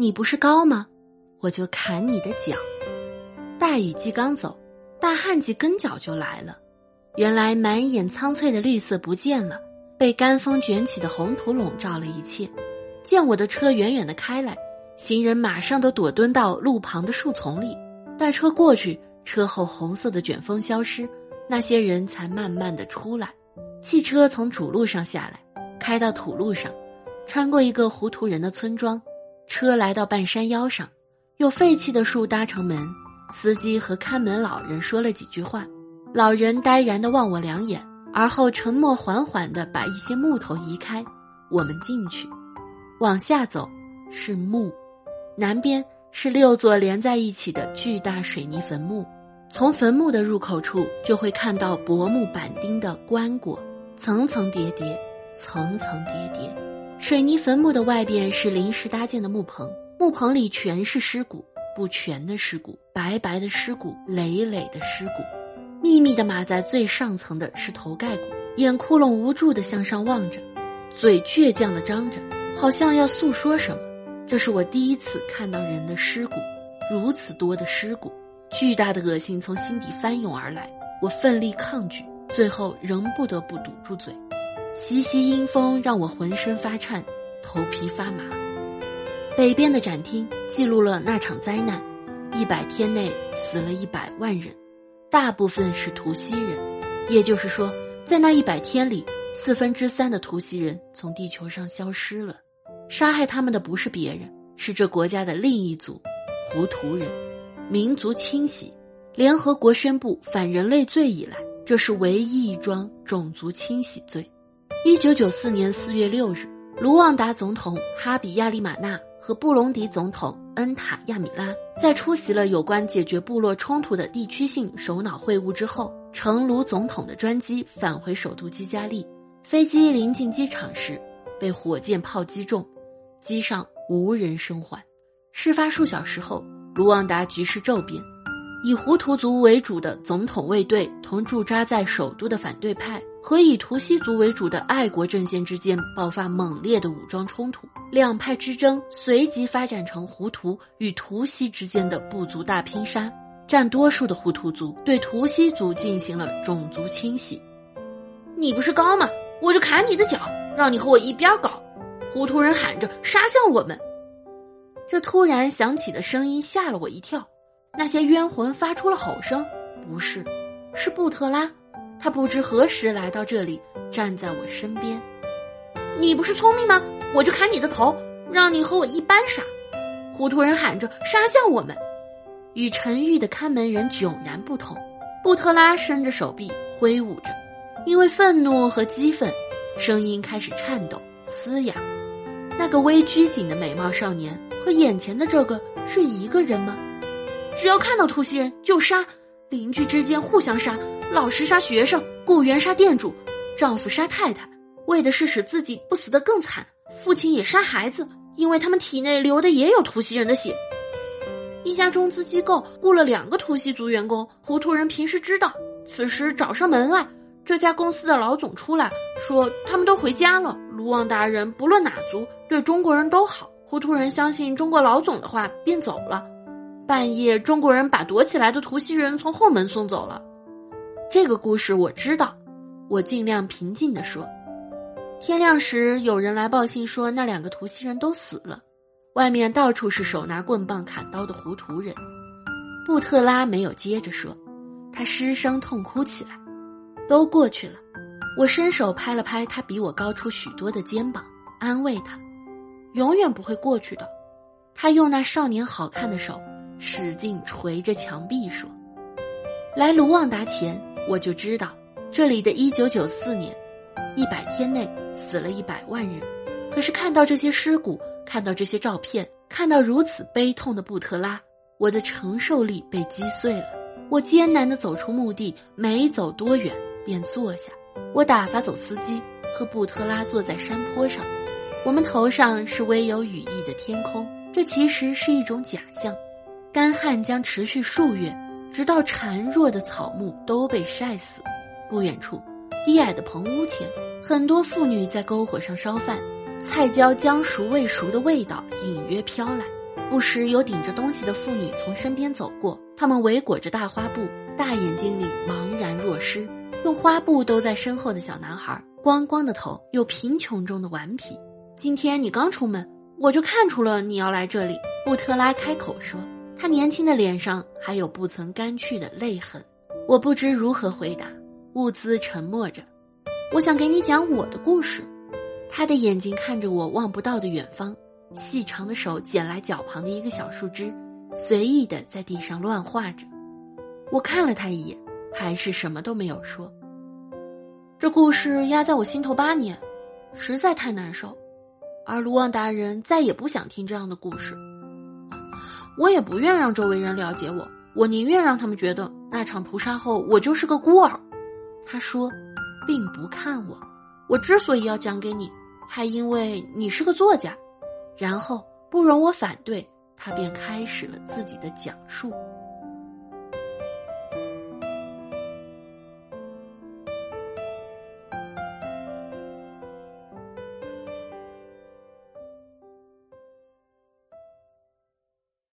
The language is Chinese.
你不是高吗？我就砍你的脚。大雨季刚走，大旱季跟脚就来了。原来满眼苍翠的绿色不见了，被干风卷起的红土笼罩了一切。见我的车远远的开来，行人马上都躲蹲到路旁的树丛里。待车过去，车后红色的卷风消失，那些人才慢慢的出来。汽车从主路上下来，开到土路上，穿过一个糊涂人的村庄。车来到半山腰上，用废弃的树搭成门。司机和看门老人说了几句话，老人呆然地望我两眼，而后沉默缓缓地把一些木头移开。我们进去，往下走是墓，南边是六座连在一起的巨大水泥坟墓。从坟墓的入口处就会看到薄木板钉的棺椁，层层叠叠，层层叠叠。水泥坟墓的外边是临时搭建的木棚，木棚里全是尸骨，不全的尸骨，白白的尸骨，累累的尸骨，密密的码在最上层的是头盖骨，眼窟窿无助的向上望着，嘴倔强的张着，好像要诉说什么。这是我第一次看到人的尸骨，如此多的尸骨，巨大的恶心从心底翻涌而来，我奋力抗拒，最后仍不得不堵住嘴。习习阴风让我浑身发颤，头皮发麻。北边的展厅记录了那场灾难，一百天内死了一百万人，大部分是图西人。也就是说，在那一百天里，四分之三的图西人从地球上消失了。杀害他们的不是别人，是这国家的另一族——胡图人。民族清洗，联合国宣布反人类罪以来，这是唯一一桩种族清洗罪。一九九四年四月六日，卢旺达总统哈比亚利马纳和布隆迪总统恩塔亚米拉在出席了有关解决部落冲突的地区性首脑会晤之后，乘卢总统的专机返回首都基加利。飞机临近机场时，被火箭炮击中，机上无人生还。事发数小时后，卢旺达局势骤变。以胡图族为主的总统卫队同驻扎在首都的反对派和以图西族为主的爱国阵线之间爆发猛烈的武装冲突，两派之争随即发展成胡图与图西之间的部族大拼杀。占多数的胡图族对图西族进行了种族清洗。你不是高吗？我就砍你的脚，让你和我一边搞！胡图人喊着杀向我们。这突然响起的声音吓了我一跳。那些冤魂发出了吼声，不是，是布特拉。他不知何时来到这里，站在我身边。你不是聪明吗？我就砍你的头，让你和我一般傻。糊涂人喊着杀向我们，与沉郁的看门人迥然不同。布特拉伸着手臂挥舞着，因为愤怒和激愤，声音开始颤抖嘶哑。那个微拘谨的美貌少年和眼前的这个是一个人吗？只要看到突袭人就杀，邻居之间互相杀，老师杀学生，雇员杀店主，丈夫杀太太，为的是使自己不死得更惨。父亲也杀孩子，因为他们体内流的也有突袭人的血。一家中资机构雇了两个突袭族员工，糊涂人平时知道，此时找上门来。这家公司的老总出来说，他们都回家了。卢旺达人不论哪族，对中国人都好。糊涂人相信中国老总的话，便走了。半夜，中国人把躲起来的图西人从后门送走了。这个故事我知道，我尽量平静地说。天亮时，有人来报信说那两个图西人都死了，外面到处是手拿棍棒、砍刀的糊涂人。布特拉没有接着说，他失声痛哭起来。都过去了，我伸手拍了拍他比我高出许多的肩膀，安慰他：永远不会过去的。他用那少年好看的手。使劲捶着墙壁说：“来卢旺达前，我就知道这里的一九九四年，一百天内死了一百万人。可是看到这些尸骨，看到这些照片，看到如此悲痛的布特拉，我的承受力被击碎了。我艰难地走出墓地，没走多远便坐下。我打发走司机，和布特拉坐在山坡上。我们头上是微有雨意的天空，这其实是一种假象。”干旱将持续数月，直到孱弱的草木都被晒死。不远处，低矮的棚屋前，很多妇女在篝火上烧饭，菜椒将熟未熟的味道隐约飘来。不时有顶着东西的妇女从身边走过，她们围裹着大花布，大眼睛里茫然若失。用花布兜在身后的小男孩，光光的头，又贫穷中的顽皮。今天你刚出门，我就看出了你要来这里。布特拉开口说，他年轻的脸上还有不曾干去的泪痕。我不知如何回答，物兹沉默着。我想给你讲我的故事。他的眼睛看着我望不到的远方，细长的手捡来脚旁的一个小树枝，随意的在地上乱画着。我看了他一眼。还是什么都没有说。这故事压在我心头八年，实在太难受。而卢旺达人再也不想听这样的故事。我也不愿让周围人了解我，我宁愿让他们觉得那场屠杀后我就是个孤儿。他说，并不看我。我之所以要讲给你，还因为你是个作家。然后不容我反对，他便开始了自己的讲述。